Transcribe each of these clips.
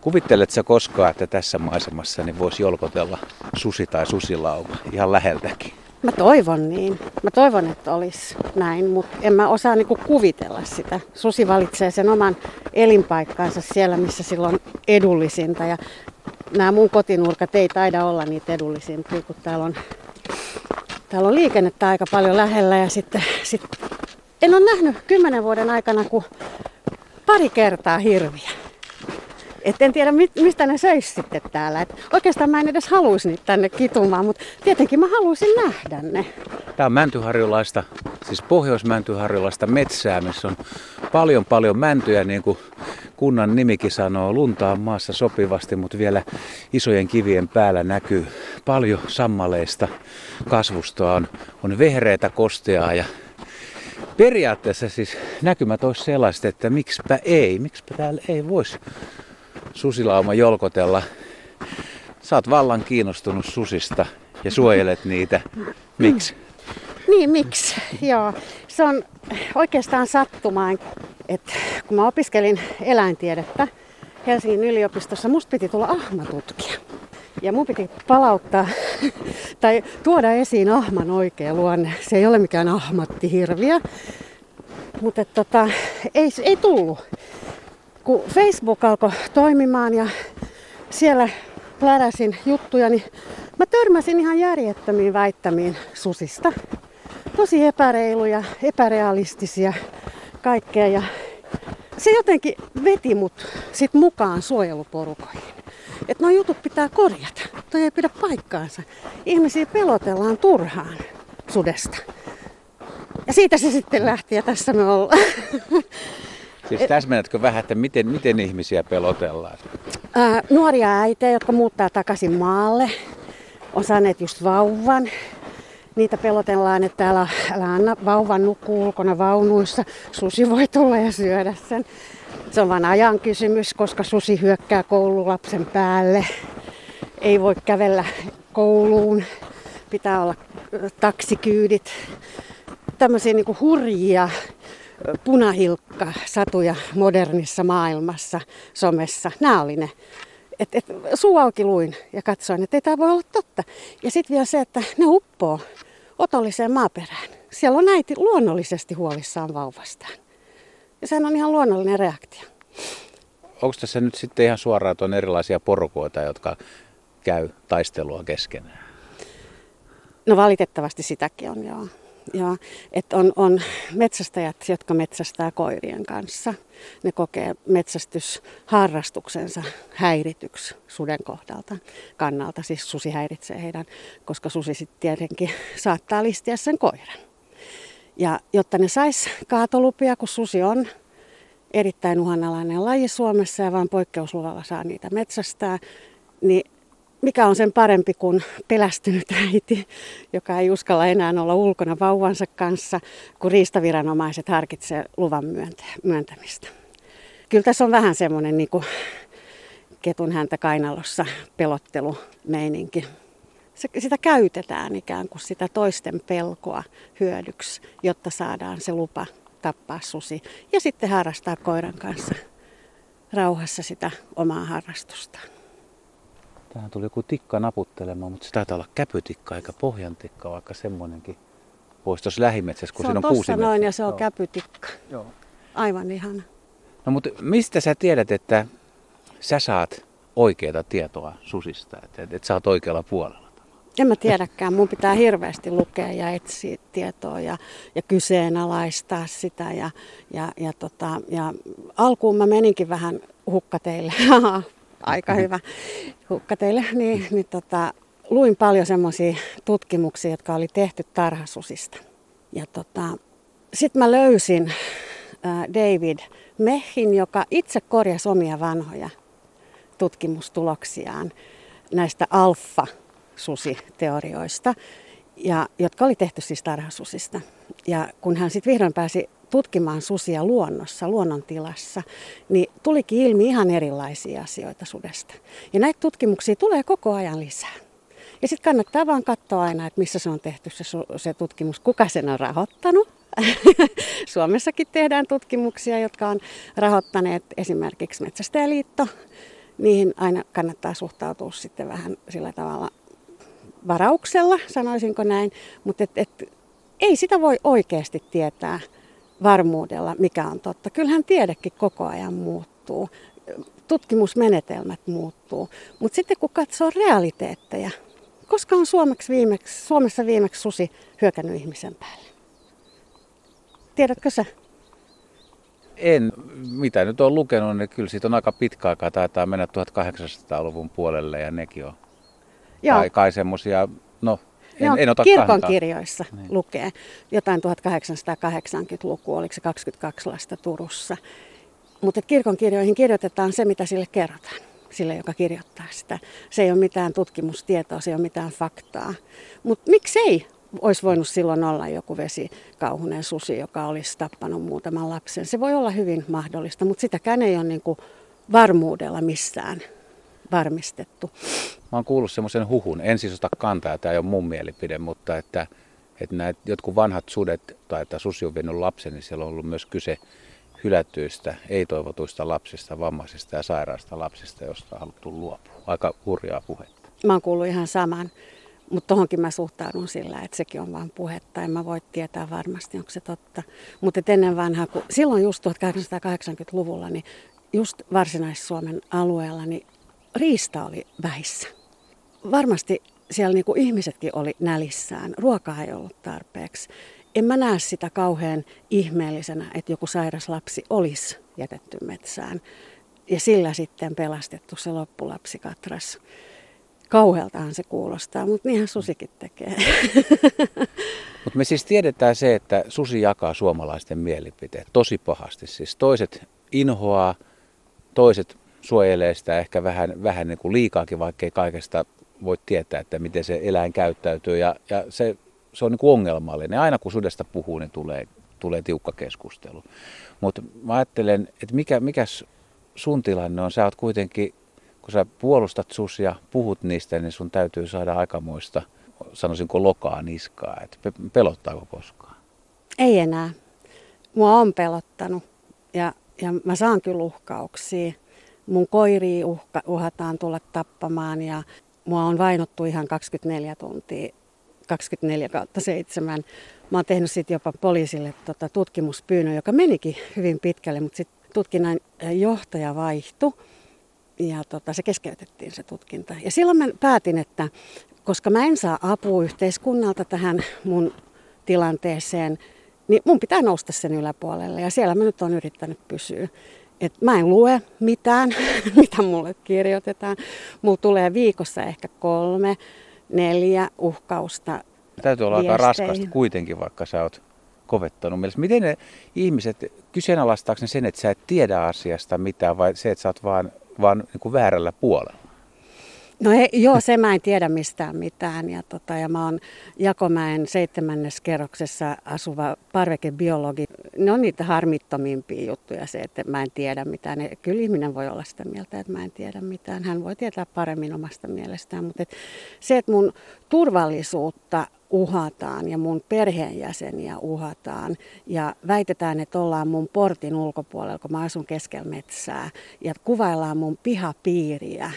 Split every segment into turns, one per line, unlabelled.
Kuvittelet sä koskaan, että tässä maisemassa niin voisi jolkotella susi tai susilauma ihan läheltäkin?
Mä toivon niin. Mä toivon, että olisi näin, mutta en mä osaa niinku kuvitella sitä. Susi valitsee sen oman elinpaikkaansa siellä, missä silloin edullisinta. Ja nämä mun kotinurkat ei taida olla niitä edullisimpia, kun täällä on, täällä on liikennettä aika paljon lähellä. Ja sitten, sit en ole nähnyt kymmenen vuoden aikana kuin pari kertaa hirviä. Et en tiedä, mistä ne söisi sitten täällä. Et oikeastaan mä en edes haluaisi niitä tänne kitumaan, mutta tietenkin mä haluaisin nähdä ne.
Tämä on mäntyharjulaista, siis pohjoismäntyharjulaista metsää, missä on paljon paljon mäntyjä, niin kuin kunnan nimikin sanoo. Lunta on maassa sopivasti, mutta vielä isojen kivien päällä näkyy paljon sammaleista kasvustoa. On, on vehreitä kosteaa ja periaatteessa siis näkymät olisi sellaiset, että miksipä ei, miksipä täällä ei voisi susilauma jolkotella. Sä oot vallan kiinnostunut susista ja suojelet niitä. Miksi?
Niin, miksi? Joo. Se on oikeastaan sattumaan, että kun mä opiskelin eläintiedettä Helsingin yliopistossa, musta piti tulla ahmatutkija. Ja mun piti palauttaa tai tuoda esiin ahman oikea luonne. Se ei ole mikään ahmattihirviö, mutta tota, ei, ei tullut kun Facebook alkoi toimimaan ja siellä pläräsin juttuja, niin mä törmäsin ihan järjettömiin väittämiin susista. Tosi epäreiluja, epärealistisia, kaikkea. Ja se jotenkin veti mut sit mukaan suojeluporukoihin. Että nuo jutut pitää korjata. Toi ei pidä paikkaansa. Ihmisiä pelotellaan turhaan sudesta. Ja siitä se sitten lähti ja tässä me ollaan.
Siis täsmennätkö vähän, että miten, miten ihmisiä pelotellaan?
Ää, nuoria äitejä, jotka muuttaa takaisin maalle, on saaneet just vauvan. Niitä pelotellaan, että älä, älä anna vauvan nukkuu ulkona vaunuissa. Susi voi tulla ja syödä sen. Se on vain ajan kysymys, koska susi hyökkää koululapsen päälle. Ei voi kävellä kouluun. Pitää olla taksikyydit. Tämmöisiä niin hurjia punahilkka satuja modernissa maailmassa, somessa. Nämä oli ne. Et, et, suu auki luin ja katsoin, että ei tämä voi olla totta. Ja sitten vielä se, että ne uppoo otolliseen maaperään. Siellä on äiti luonnollisesti huolissaan vauvastaan. Ja sehän on ihan luonnollinen reaktio.
Onko tässä nyt sitten ihan suoraan on erilaisia porukoita, jotka käy taistelua keskenään?
No valitettavasti sitäkin on, joo. Ja, että on, on metsästäjät, jotka metsästää koirien kanssa. Ne kokee metsästysharrastuksensa häirityksi suden kohdalta, kannalta. Siis susi häiritsee heidän, koska susi sitten tietenkin saattaa listiä sen koiran. Ja jotta ne sais kaatolupia, kun susi on erittäin uhanalainen laji Suomessa ja vain poikkeusluvalla saa niitä metsästää, niin mikä on sen parempi kuin pelästynyt äiti, joka ei uskalla enää olla ulkona vauvansa kanssa, kun riistaviranomaiset harkitsee luvan myöntämistä. Kyllä tässä on vähän semmoinen niin kuin ketun häntä kainalossa pelottelumeininki. Sitä käytetään ikään kuin sitä toisten pelkoa hyödyksi, jotta saadaan se lupa tappaa susi ja sitten harrastaa koiran kanssa rauhassa sitä omaa harrastustaan.
Tähän tuli joku tikka naputtelemaan, mutta se taitaa olla käpytikka eikä pohjantikka, vaikka semmoinenkin voisi tuossa lähimetsässä, kun
se
siinä
on
kuusi
noin ja se on Joo. käpytikka. Joo. Aivan ihana.
No mutta mistä sä tiedät, että sä saat oikeaa tietoa susista, että, että, sä oot oikealla puolella?
En mä tiedäkään. Mun pitää hirveästi lukea ja etsiä tietoa ja, ja kyseenalaistaa sitä. Ja, ja, ja, tota, ja alkuun mä meninkin vähän hukkateille. aika hyvä hukka teille, niin, niin tota, luin paljon semmoisia tutkimuksia, jotka oli tehty tarhasusista. Ja tota, sitten mä löysin David Mehin, joka itse korjasi omia vanhoja tutkimustuloksiaan näistä alfa-susiteorioista, ja, jotka oli tehty siis tarhasusista. Ja kun hän sitten vihdoin pääsi tutkimaan susia luonnossa, luonnontilassa, niin tulikin ilmi ihan erilaisia asioita sudesta. Ja näitä tutkimuksia tulee koko ajan lisää. Ja sitten kannattaa vaan katsoa aina, että missä se on tehty se, se tutkimus, kuka sen on rahoittanut. Suomessakin tehdään tutkimuksia, jotka on rahoittaneet esimerkiksi Metsästäjäliitto, niihin aina kannattaa suhtautua sitten vähän sillä tavalla varauksella, sanoisinko näin, mutta et, et, ei sitä voi oikeasti tietää varmuudella, mikä on totta. Kyllähän tiedekin koko ajan muuttuu, tutkimusmenetelmät muuttuu, mutta sitten kun katsoo realiteetteja, koska on Suomeksi viimeksi, Suomessa viimeksi susi hyökännyt ihmisen päälle? Tiedätkö sä?
En, mitä nyt on lukenut, niin kyllä siitä on aika pitkä aikaa, taitaa mennä 1800-luvun puolelle ja nekin on Joo. kai, kai semmoisia, no en, en ota
kirkon kantaa. kirjoissa niin. lukee jotain 1880-lukua, oliko se 22 lasta Turussa. Mutta kirkon kirjoihin kirjoitetaan se, mitä sille kerrotaan, sille, joka kirjoittaa sitä. Se ei ole mitään tutkimustietoa, se ei ole mitään faktaa. Mutta miksei olisi voinut silloin olla joku vesikauhunen susi, joka olisi tappanut muutaman lapsen. Se voi olla hyvin mahdollista, mutta sitäkään ei ole niin kuin varmuudella missään varmistettu.
Mä oon kuullut semmoisen huhun, en siis ota kantaa, tämä ei ole mun mielipide, mutta että, että nämä jotkut vanhat sudet tai että susi on vienyt lapsen, niin siellä on ollut myös kyse hylättyistä, ei-toivotuista lapsista, vammaisista ja sairaista lapsista, josta on haluttu luopua. Aika hurjaa puhetta.
Mä oon kuullut ihan saman. Mutta tohonkin mä suhtaudun sillä, että sekin on vain puhetta. En mä voi tietää varmasti, onko se totta. Mutta ennen vanhaa, kun silloin just 1880-luvulla, niin just Varsinais-Suomen alueella, niin riista oli vähissä. Varmasti siellä niin kuin ihmisetkin oli nälissään. Ruokaa ei ollut tarpeeksi. En mä näe sitä kauhean ihmeellisenä, että joku sairas lapsi olisi jätetty metsään ja sillä sitten pelastettu se loppulapsikatras. Kauhealtahan se kuulostaa, mutta niinhän susikin tekee.
Mutta me siis tiedetään se, että susi jakaa suomalaisten mielipiteet tosi pahasti. Siis toiset inhoaa, toiset suojelee sitä ehkä vähän, vähän niin kuin liikaakin, vaikka ei kaikesta voi tietää, että miten se eläin käyttäytyy. Ja, ja se, se on niin kuin ongelmallinen. Aina kun sudesta puhuu, niin tulee, tulee tiukka keskustelu. Mutta mä ajattelen, että mikä, mikä sun tilanne on? Sä oot kuitenkin kun sä puolustat susia, puhut niistä, niin sun täytyy saada aikamoista, sanoisinko lokaa niskaa. Että pelottaako koskaan?
Ei enää. Mua on pelottanut ja, ja mä saan kyllä uhkauksia. Mun koiri uhka, uhataan tulla tappamaan ja mua on vainottu ihan 24 tuntia, 24 kautta 7. Mä oon tehnyt sitten jopa poliisille tota tutkimuspyynnön, joka menikin hyvin pitkälle, mutta sitten tutkinnan johtaja vaihtui ja tota, se keskeytettiin se tutkinta. Ja silloin mä päätin, että koska mä en saa apua yhteiskunnalta tähän mun tilanteeseen, niin mun pitää nousta sen yläpuolelle. Ja siellä mä nyt on yrittänyt pysyä. Et mä en lue mitään, mitä mulle kirjoitetaan. Mulla tulee viikossa ehkä kolme, neljä uhkausta
Täytyy olla viesteihin. aika raskasta kuitenkin, vaikka sä oot kovettanut mielessä. Miten ne ihmiset, kyseenalaistaako ne sen, että sä et tiedä asiasta mitään vai se, että sä oot vaan vaan niin kuin väärällä puolella.
No he, joo, se mä en tiedä mistään mitään. Ja, tota, ja mä oon Jakomäen seitsemännes kerroksessa asuva parvekebiologi. Ne on niitä harmittomimpia juttuja se, että mä en tiedä mitään. Kyllä ihminen voi olla sitä mieltä, että mä en tiedä mitään. Hän voi tietää paremmin omasta mielestään. Mutta et se, että mun turvallisuutta uhataan ja mun perheenjäseniä uhataan ja väitetään, että ollaan mun portin ulkopuolella, kun mä asun keskellä metsää ja kuvaillaan mun pihapiiriä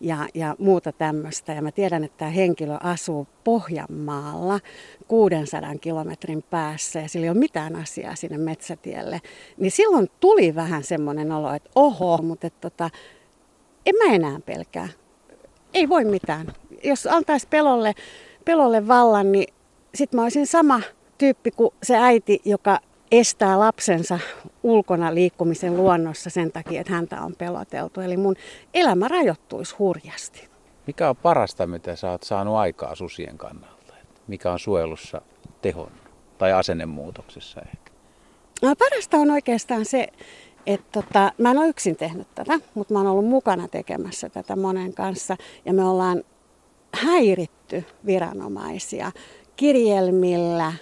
ja, ja muuta tämmöistä. Ja mä tiedän, että tämä henkilö asuu Pohjanmaalla 600 kilometrin päässä ja sillä ei ole mitään asiaa sinne metsätielle. Niin silloin tuli vähän semmoinen olo, että oho, mutta että tota, en mä enää pelkää. Ei voi mitään. Jos antaisi pelolle pelolle vallan, niin sitten mä olisin sama tyyppi kuin se äiti, joka estää lapsensa ulkona liikkumisen luonnossa sen takia, että häntä on peloteltu. Eli mun elämä rajoittuisi hurjasti.
Mikä on parasta, mitä sä oot saanut aikaa susien kannalta? Mikä on suojelussa tehon tai asennemuutoksessa ehkä?
No, parasta on oikeastaan se, että tota, mä en ole yksin tehnyt tätä, mutta mä oon ollut mukana tekemässä tätä monen kanssa. Ja me ollaan häiritty viranomaisia kirjelmillä,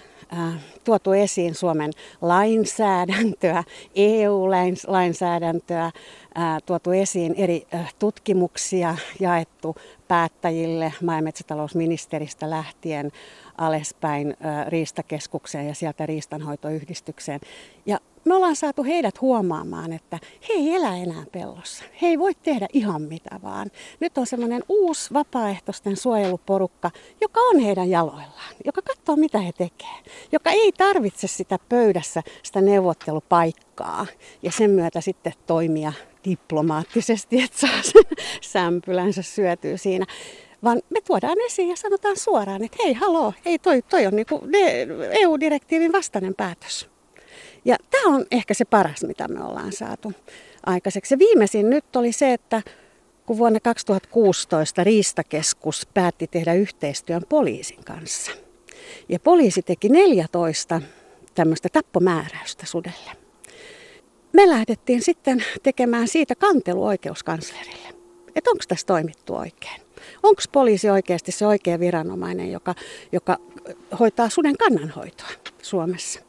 tuotu esiin Suomen lainsäädäntöä, EU-lainsäädäntöä, äh, tuotu esiin eri äh, tutkimuksia, jaettu päättäjille maa- ja metsätalousministeristä lähtien alaspäin Riistakeskukseen ja sieltä Riistanhoitoyhdistykseen. Ja me ollaan saatu heidät huomaamaan, että he ei elä enää pellossa. He ei voi tehdä ihan mitä vaan. Nyt on semmoinen uusi vapaaehtoisten suojeluporukka, joka on heidän jaloillaan, joka katsoo mitä he tekee, joka ei tarvitse sitä pöydässä, sitä neuvottelupaikkaa ja sen myötä sitten toimia diplomaattisesti, että saa sen sämpylänsä syötyä siinä vaan me tuodaan esiin ja sanotaan suoraan, että hei, haloo, ei toi, toi on niinku EU-direktiivin vastainen päätös. Ja tämä on ehkä se paras, mitä me ollaan saatu aikaiseksi. Ja viimeisin nyt oli se, että kun vuonna 2016 Riistakeskus päätti tehdä yhteistyön poliisin kanssa. Ja poliisi teki 14 tämmöistä tappomääräystä sudelle. Me lähdettiin sitten tekemään siitä kantelu oikeuskanslerille, että onko tässä toimittu oikein. Onko poliisi oikeasti se oikea viranomainen, joka, joka hoitaa suden kannanhoitoa Suomessa?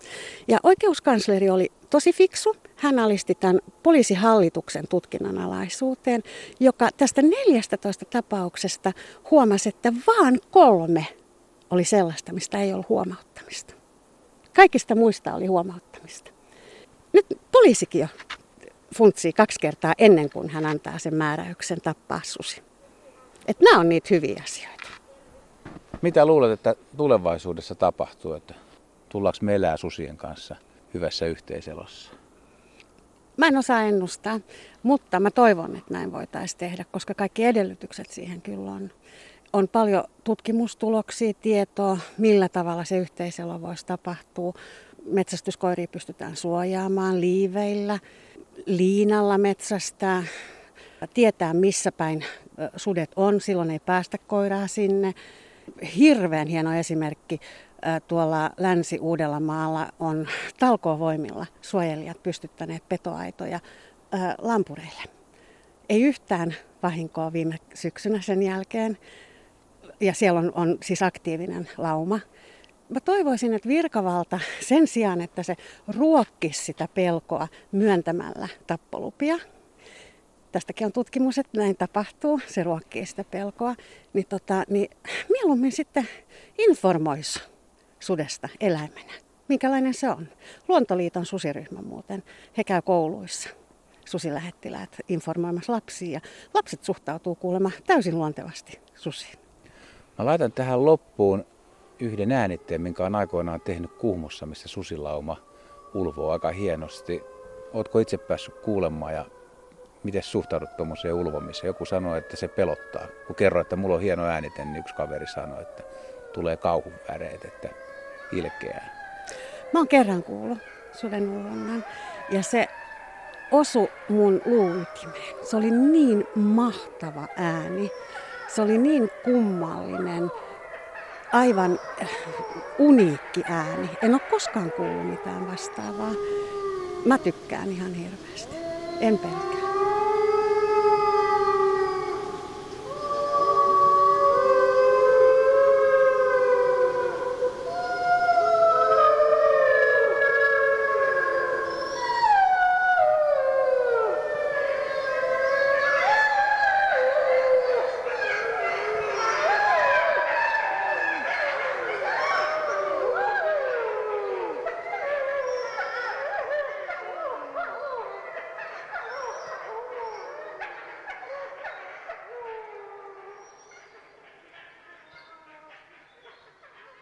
Ja oikeuskansleri oli tosi fiksu. Hän alisti tämän poliisihallituksen tutkinnan alaisuuteen, joka tästä 14 tapauksesta huomasi, että vaan kolme oli sellaista, mistä ei ollut huomauttamista. Kaikista muista oli huomauttamista. Nyt poliisikin jo funtsii kaksi kertaa ennen kuin hän antaa sen määräyksen tappaa susi. Että nämä on niitä hyviä asioita.
Mitä luulet, että tulevaisuudessa tapahtuu, että tullaanko me elää susien kanssa hyvässä yhteiselossa?
Mä en osaa ennustaa, mutta mä toivon, että näin voitaisiin tehdä, koska kaikki edellytykset siihen kyllä on. On paljon tutkimustuloksia, tietoa, millä tavalla se yhteiselo voisi tapahtua. Metsästyskoiria pystytään suojaamaan liiveillä, liinalla metsästää, tietää missä päin sudet on, silloin ei päästä koiraa sinne. Hirveän hieno esimerkki tuolla Länsi-Uudellamaalla on talkovoimilla suojelijat pystyttäneet petoaitoja lampureille. Ei yhtään vahinkoa viime syksynä sen jälkeen. Ja siellä on, on siis aktiivinen lauma. Mä toivoisin, että virkavalta sen sijaan, että se ruokkisi sitä pelkoa myöntämällä tappolupia, tästäkin on tutkimus, että näin tapahtuu, se ruokkii sitä pelkoa, niin, tota, niin mieluummin sitten informoisi sudesta eläimenä. Minkälainen se on? Luontoliiton susiryhmä muuten, he käy kouluissa susilähettiläät informoimassa lapsia ja lapset suhtautuu kuulemma täysin luontevasti susiin.
Mä laitan tähän loppuun yhden äänitteen, minkä on aikoinaan tehnyt Kuhmossa, missä susilauma ulvoo aika hienosti. Ootko itse päässyt kuulemaan ja miten suhtaudut tuommoiseen ulvomiseen? Joku sanoi, että se pelottaa. Kun kerroin, että mulla on hieno äänite, niin yksi kaveri sanoi, että tulee kauhun väreet, että ilkeää.
Mä oon kerran kuullut suden ulvonnan ja se osu mun luuytimeen. Se oli niin mahtava ääni. Se oli niin kummallinen, aivan äh, uniikki ääni. En ole koskaan kuullut mitään vastaavaa. Mä tykkään ihan hirveästi. En pelkää.